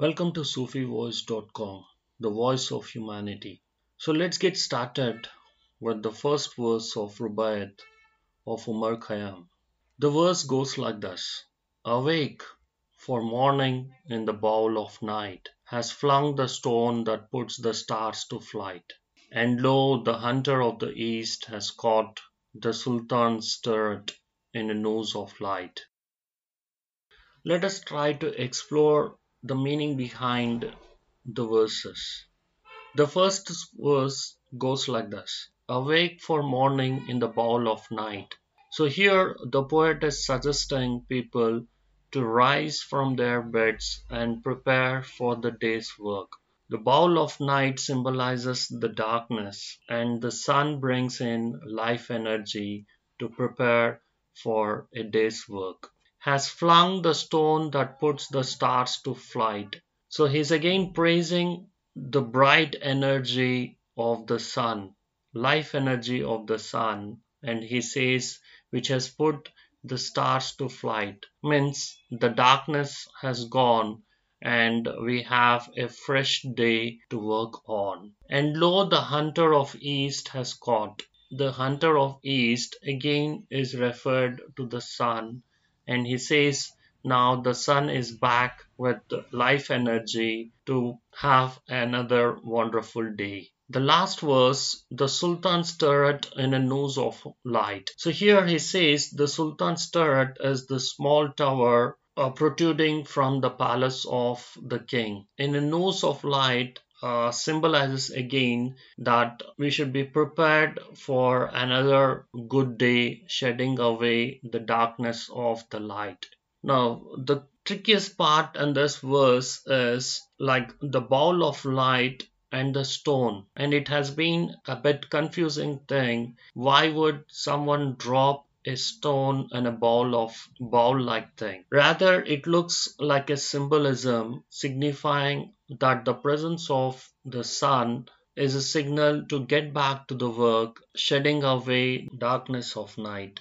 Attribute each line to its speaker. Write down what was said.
Speaker 1: Welcome to SufiVoice.com, the voice of humanity. So let's get started with the first verse of Rubaiyat of Umar Khayyam. The verse goes like this Awake, for morning in the bowl of night has flung the stone that puts the stars to flight. And lo, the hunter of the east has caught the Sultan's turret in a nose of light. Let us try to explore the meaning behind the verses. The first verse goes like this Awake for morning in the bowl of night. So here the poet is suggesting people to rise from their beds and prepare for the day's work. The bowl of night symbolizes the darkness, and the sun brings in life energy to prepare for a day's work has flung the stone that puts the stars to flight. So he's again praising the bright energy of the sun, life energy of the sun, and he says, which has put the stars to flight, means the darkness has gone and we have a fresh day to work on. And lo, the hunter of east has caught. The hunter of east again is referred to the sun and he says now the sun is back with life energy to have another wonderful day. The last verse, the Sultan's turret in a nose of light. So here he says the Sultan's turret is the small tower uh, protruding from the palace of the king. In a nose of light, uh, symbolizes again that we should be prepared for another good day, shedding away the darkness of the light. Now, the trickiest part in this verse is like the ball of light and the stone and it has been a bit confusing thing why would someone drop a stone and a ball of ball like thing. Rather, it looks like a symbolism signifying that the presence of the sun is a signal to get back to the work, shedding away darkness of night.